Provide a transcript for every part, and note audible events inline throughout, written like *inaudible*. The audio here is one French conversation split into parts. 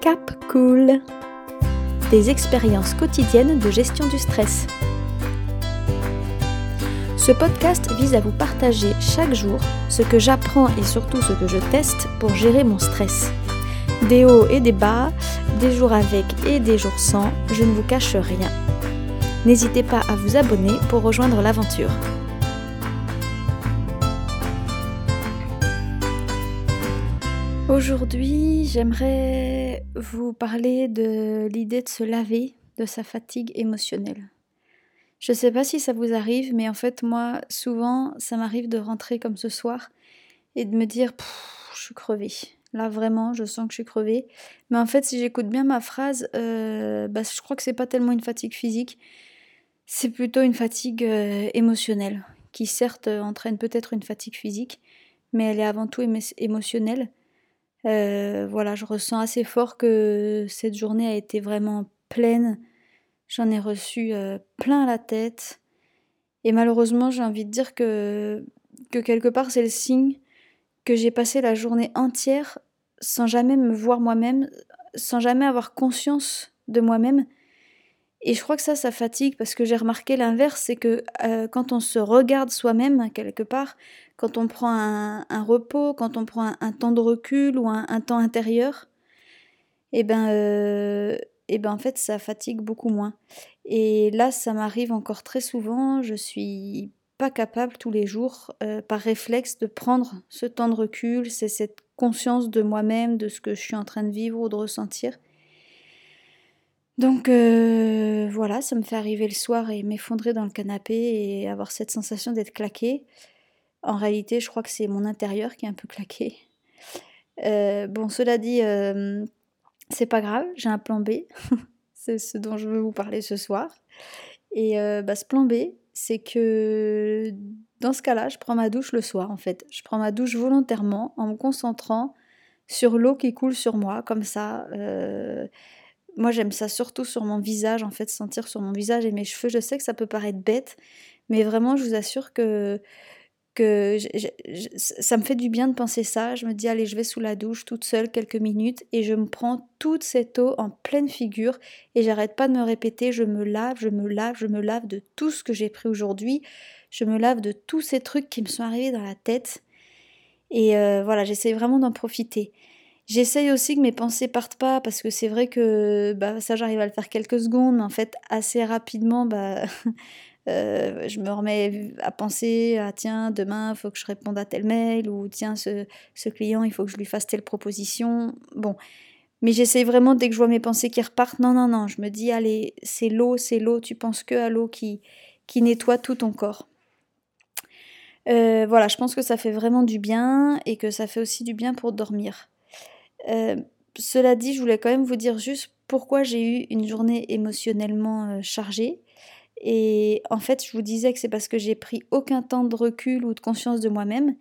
Cap Cool Des expériences quotidiennes de gestion du stress. Ce podcast vise à vous partager chaque jour ce que j'apprends et surtout ce que je teste pour gérer mon stress. Des hauts et des bas, des jours avec et des jours sans, je ne vous cache rien. N'hésitez pas à vous abonner pour rejoindre l'aventure. Aujourd'hui, j'aimerais vous parler de l'idée de se laver de sa fatigue émotionnelle. Je ne sais pas si ça vous arrive, mais en fait, moi, souvent, ça m'arrive de rentrer comme ce soir et de me dire, je suis crevée. Là, vraiment, je sens que je suis crevée. Mais en fait, si j'écoute bien ma phrase, euh, bah, je crois que c'est pas tellement une fatigue physique, c'est plutôt une fatigue euh, émotionnelle, qui certes entraîne peut-être une fatigue physique, mais elle est avant tout émotionnelle. Euh, voilà, je ressens assez fort que cette journée a été vraiment pleine. J'en ai reçu euh, plein la tête. Et malheureusement, j'ai envie de dire que, que quelque part, c'est le signe que j'ai passé la journée entière sans jamais me voir moi-même, sans jamais avoir conscience de moi-même. Et je crois que ça, ça fatigue parce que j'ai remarqué l'inverse, c'est que euh, quand on se regarde soi-même quelque part, quand on prend un, repos, quand on prend un, temps de recul ou un, temps intérieur, eh ben, euh, eh ben en fait ça fatigue beaucoup moins. Et là, ça m'arrive encore très souvent. Je suis pas capable tous les jours, euh, par réflexe, de prendre ce temps de recul. C'est cette conscience de moi-même, de ce que je suis en train de vivre ou de ressentir. Donc euh, voilà, ça me fait arriver le soir et m'effondrer dans le canapé et avoir cette sensation d'être claqué. En réalité, je crois que c'est mon intérieur qui est un peu claqué. Euh, bon, cela dit, euh, c'est pas grave, j'ai un plan B. *laughs* c'est ce dont je veux vous parler ce soir. Et bah, ce plan B, c'est que dans ce cas-là, je prends ma douche le soir en fait. Je prends ma douche volontairement en me concentrant sur l'eau qui coule sur moi, comme ça. Moi, j'aime ça surtout sur mon visage, en fait, sentir sur mon visage et mes cheveux. Je sais que ça peut paraître bête, mais vraiment, je vous assure que que ça me fait du bien de penser ça. Je me dis, allez, je vais sous la douche toute seule quelques minutes et je me prends toute cette eau en pleine figure et j'arrête pas de me répéter, je me lave, je me lave, je me lave de tout ce que j'ai pris aujourd'hui. Je me lave de tous ces trucs qui me sont arrivés dans la tête. Et euh, voilà, j'essaie vraiment d'en profiter. J'essaye aussi que mes pensées partent pas parce que c'est vrai que bah, ça j'arrive à le faire quelques secondes, mais en fait assez rapidement, bah, *laughs* Euh, je me remets à penser à tiens, demain, il faut que je réponde à tel mail, ou tiens, ce, client, il faut que je lui fasse telle proposition. Bon. Mais j'essaie vraiment, dès que je vois mes pensées qui repartent, non, non, non, je me dis, allez, c'est l'eau, c'est l'eau, tu penses que à l'eau qui, qui nettoie tout ton corps. Euh, voilà, je pense que ça fait vraiment du bien et que ça fait aussi du bien pour dormir. Euh, cela dit, je voulais quand même vous dire juste pourquoi j'ai eu une journée émotionnellement chargée. Et en fait, je vous disais que c'est parce que j'ai pris aucun temps de recul ou de conscience de moi-même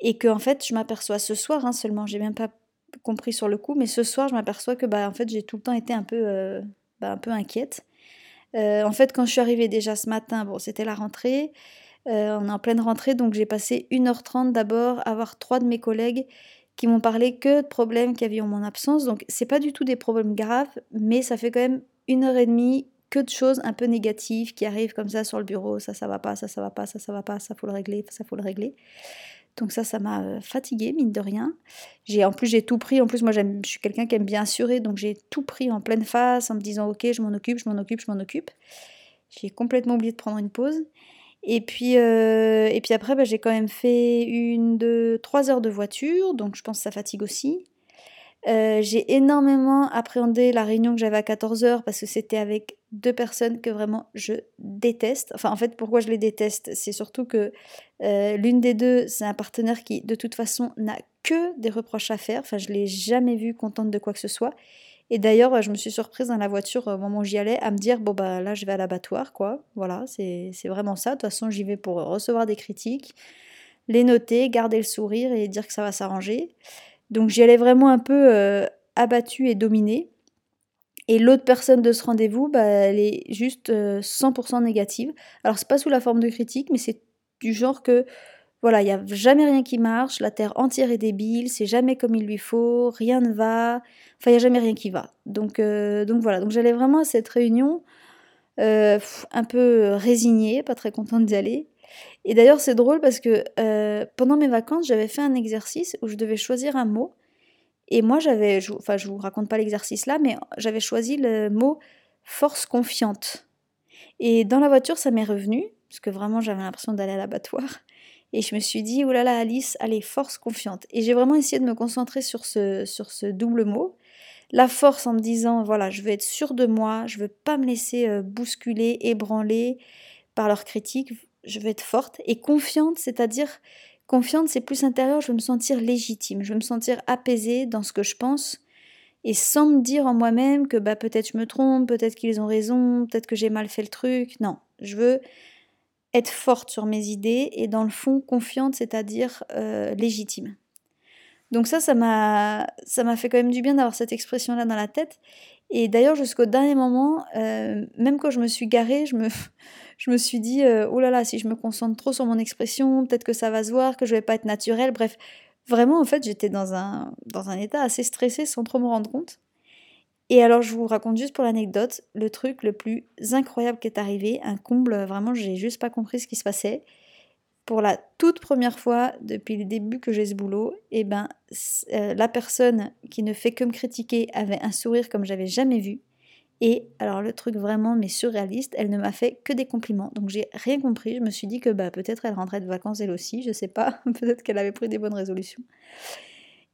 et que en fait, je m'aperçois ce soir hein, seulement, j'ai même pas compris sur le coup, mais ce soir, je m'aperçois que bah en fait, j'ai tout le temps été un peu euh, bah, un peu inquiète. Euh, en fait, quand je suis arrivée déjà ce matin, bon, c'était la rentrée. Euh, on est en pleine rentrée, donc j'ai passé 1h30 d'abord à voir trois de mes collègues qui m'ont parlé que de problèmes qu'il y avait en mon absence. Donc c'est pas du tout des problèmes graves, mais ça fait quand même une heure et demie que de choses un peu négatives qui arrivent comme ça sur le bureau, ça ça va pas, ça ça va pas, ça ça va pas, ça faut le régler, ça faut le régler. Donc ça ça m'a euh, fatiguée mine de rien. J'ai en plus j'ai tout pris, en plus moi je suis quelqu'un qui aime bien assurer donc j'ai tout pris en pleine face en me disant OK, je m'en occupe, je m'en occupe, je m'en occupe. J'ai complètement oublié de prendre une pause. Et puis, euh, et puis après, bah, j'ai quand même fait une, deux, trois heures de voiture, donc je pense que ça fatigue aussi. Euh, j'ai énormément appréhendé la réunion que j'avais à 14h parce que c'était avec deux personnes que vraiment je déteste. Enfin, en fait, pourquoi je les déteste? C'est surtout que euh, l'une des deux, c'est un partenaire qui, de toute façon, n'a que des reproches à faire. Enfin, je l'ai jamais vu contente de quoi que ce soit. Et d'ailleurs, je me suis surprise dans la voiture au moment où j'y allais à me dire bon, bah là, je vais à l'abattoir, quoi. Voilà, c'est vraiment ça. De toute façon, j'y vais pour recevoir des critiques, les noter, garder le sourire et dire que ça va s'arranger. Donc j'y allais vraiment un peu euh, abattue et dominée. Et l'autre personne de ce rendez-vous, bah, elle est juste 100% euh, négative. Alors c'est pas sous la forme de critique, mais c'est du genre que voilà, il n'y a jamais rien qui marche, la terre entière est débile, c'est jamais comme il lui faut, rien ne va, enfin il n'y a jamais rien qui va. Donc, euh, donc voilà, donc j'allais vraiment à cette réunion euh, un peu résignée, pas très contente d'y aller. Et d'ailleurs c'est drôle parce que euh, pendant mes vacances j'avais fait un exercice où je devais choisir un mot. Et moi j'avais, enfin je vous raconte pas l'exercice là, mais j'avais choisi le mot force confiante. Et dans la voiture ça m'est revenu, parce que vraiment j'avais l'impression d'aller à l'abattoir. Et je me suis dit, oh là là, Alice, allez, force confiante. Et j'ai vraiment essayé de me concentrer sur ce, sur ce double mot. La force en me disant, voilà, je veux être sûre de moi, je veux pas me laisser euh, bousculer, ébranler par leurs critiques, je veux être forte. Et confiante, c'est-à-dire, confiante, c'est plus intérieur, je veux me sentir légitime, je veux me sentir apaisée dans ce que je pense. Et sans me dire en moi-même que bah, peut-être je me trompe, peut-être qu'ils ont raison, peut-être que j'ai mal fait le truc. Non, je veux être forte sur mes idées et dans le fond confiante, c'est-à-dire euh, légitime. Donc ça, ça m'a, ça m'a fait quand même du bien d'avoir cette expression-là dans la tête. Et d'ailleurs, jusqu'au dernier moment, euh, même quand je me suis garée, je me, *laughs* je me suis dit, euh, oh là là, si je me concentre trop sur mon expression, peut-être que ça va se voir, que je vais pas être naturelle. Bref, vraiment, en fait, j'étais dans un, dans un état assez stressé sans trop me rendre compte. Et alors, je vous raconte juste pour l'anecdote, le truc le plus incroyable qui est arrivé, un comble, vraiment, j'ai juste pas compris ce qui se passait. Pour la toute première fois depuis le début que j'ai ce boulot, et eh ben, euh, la personne qui ne fait que me critiquer avait un sourire comme j'avais jamais vu. Et alors le truc vraiment mais surréaliste, elle ne m'a fait que des compliments. Donc j'ai rien compris. Je me suis dit que bah peut-être elle rentrait de vacances elle aussi, je sais pas. *laughs* peut-être qu'elle avait pris des bonnes résolutions.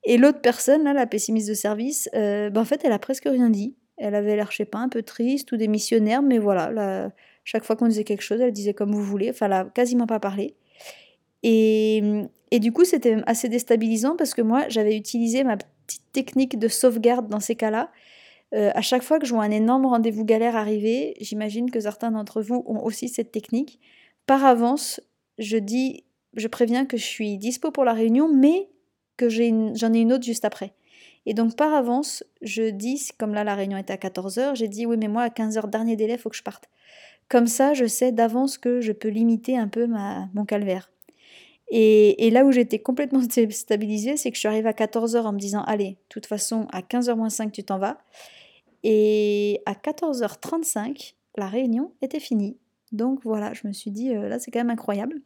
Et l'autre personne, là, la pessimiste de service, euh, ben, en fait, elle a presque rien dit. Elle avait l'air, je sais pas, un peu triste ou démissionnaire, mais voilà, chaque fois qu'on disait quelque chose, elle disait comme vous voulez. Enfin, elle a quasiment pas parlé. Et, et du coup, c'était assez déstabilisant parce que moi, j'avais utilisé ma petite technique de sauvegarde dans ces cas-là. Euh, à chaque fois que je vois un énorme rendez-vous galère arriver, j'imagine que certains d'entre vous ont aussi cette technique. Par avance, je dis, je préviens que je suis dispo pour la réunion, mais que j'en ai, une autre juste après. Et donc par avance, je dis, comme là la réunion était à 14h, j'ai dit oui mais moi à 15h dernier délai, faut que je parte. Comme ça, je sais d'avance que je peux limiter un peu ma, mon calvaire. Et, et là où j'étais complètement *laughs* stabilisée, c'est que je suis arrivée à 14h en me disant allez, de toute façon à 15h moins 5 tu t'en vas. Et à 14h35, la réunion était finie. Donc voilà, je me suis dit euh, là c'est quand même incroyable.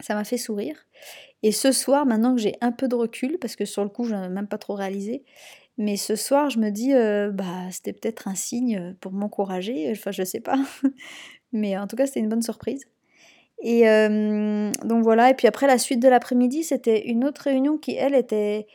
Ça m'a fait sourire. Et ce soir, maintenant que j'ai un peu de recul, parce que sur le coup, je n'ai même pas trop réalisé, mais ce soir, je me dis, euh, bah, c'était peut-être un signe pour m'encourager. Enfin, je sais pas. *laughs* mais en tout cas, c'était une bonne surprise. Et euh, donc voilà. Et puis après, la suite de l'après-midi, c'était une autre réunion qui, elle, était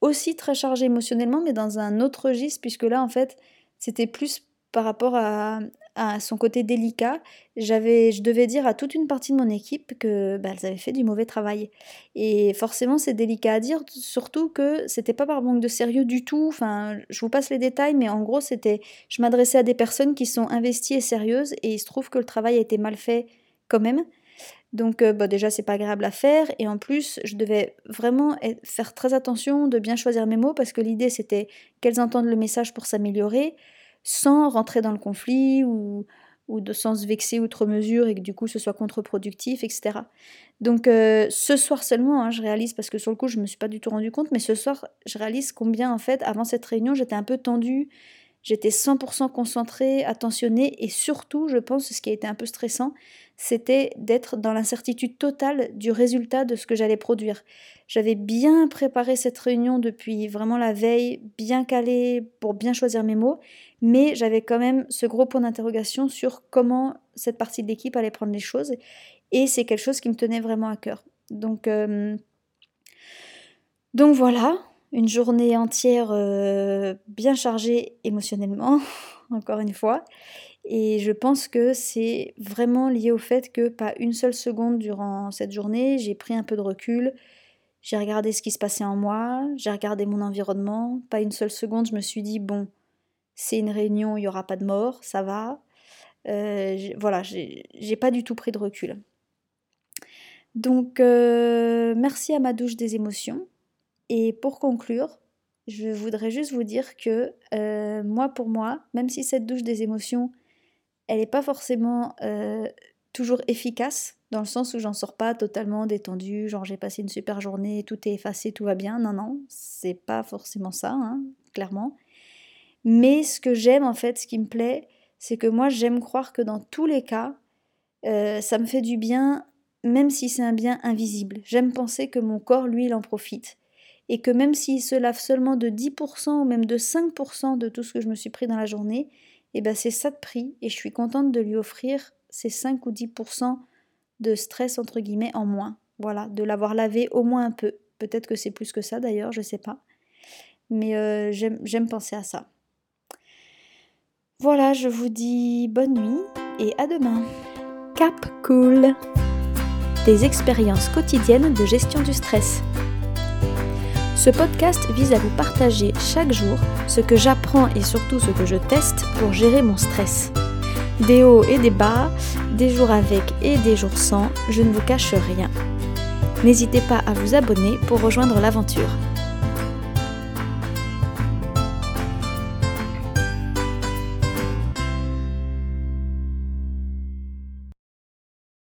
aussi très chargée émotionnellement, mais dans un autre registre, puisque là, en fait, c'était plus par rapport à, à son côté délicat, j'avais, je devais dire à toute une partie de mon équipe que bah, elles avaient fait du mauvais travail. Et forcément, c'est délicat à dire, surtout que c'était pas par manque de sérieux du tout. Enfin, je vous passe les détails, mais en gros, c'était, je m'adressais à des personnes qui sont investies et sérieuses, et il se trouve que le travail a été mal fait quand même. Donc euh, bah, déjà c'est pas agréable à faire et en plus je devais vraiment faire très attention de bien choisir mes mots parce que l'idée c'était qu'elles entendent le message pour s'améliorer, sans rentrer dans le conflit ou, ou de sans se vexer outre mesure et que du coup ce soit contre-productif, etc. Donc euh, ce soir seulement, hein, je réalise, parce que sur le coup je ne me suis pas du tout rendu compte, mais ce soir je réalise combien en fait avant cette réunion j'étais un peu tendue, j'étais 100% concentrée, attentionnée et surtout je pense ce qui a été un peu stressant, c'était d'être dans l'incertitude totale du résultat de ce que j'allais produire. J'avais bien préparé cette réunion depuis vraiment la veille, bien calé pour bien choisir mes mots, mais j'avais quand même ce gros point d'interrogation sur comment cette partie de l'équipe allait prendre les choses, et c'est quelque chose qui me tenait vraiment à cœur. Donc, euh, donc voilà, une journée entière euh, bien chargée émotionnellement, *laughs* encore une fois. Et je pense que c'est vraiment lié au fait que pas une seule seconde durant cette journée, j'ai pris un peu de recul, j'ai regardé ce qui se passait en moi, j'ai regardé mon environnement, pas une seule seconde je me suis dit, bon, c'est une réunion, il n'y aura pas de mort, ça va. Euh, voilà, j'ai pas du tout pris de recul. Donc, euh, merci à ma douche des émotions. Et pour conclure, je voudrais juste vous dire que euh, moi, pour moi, même si cette douche des émotions, elle n'est pas forcément toujours efficace, dans le sens où j'en sors pas totalement détendue, genre j'ai passé une super journée, tout est effacé, tout va bien. Non, non, c'est pas forcément ça, hein, clairement. Mais ce que j'aime en fait, ce qui me plaît, c'est que moi j'aime croire que dans tous les cas, euh, ça me fait du bien, même si c'est un bien invisible. J'aime penser que mon corps, lui, il en profite. Et que même s'il se lave seulement de 10% ou même de 5% de tout ce que je me suis pris dans la journée, eh ben c'est ça de prix et je suis contente de lui offrir ces 5 ou 10% de stress entre guillemets en moins. Voilà, de l'avoir lavé au moins un peu. Peut-être que c'est plus que ça d'ailleurs, je sais pas. Mais euh, j'aime penser à ça. Voilà, je vous dis bonne nuit et à demain. Cap Cool Des expériences quotidiennes de gestion du stress. Ce podcast vise à vous partager chaque jour ce que j'apprends et surtout ce que je teste pour gérer mon stress. Des hauts et des bas, des jours avec et des jours sans, je ne vous cache rien. N'hésitez pas à vous abonner pour rejoindre l'aventure.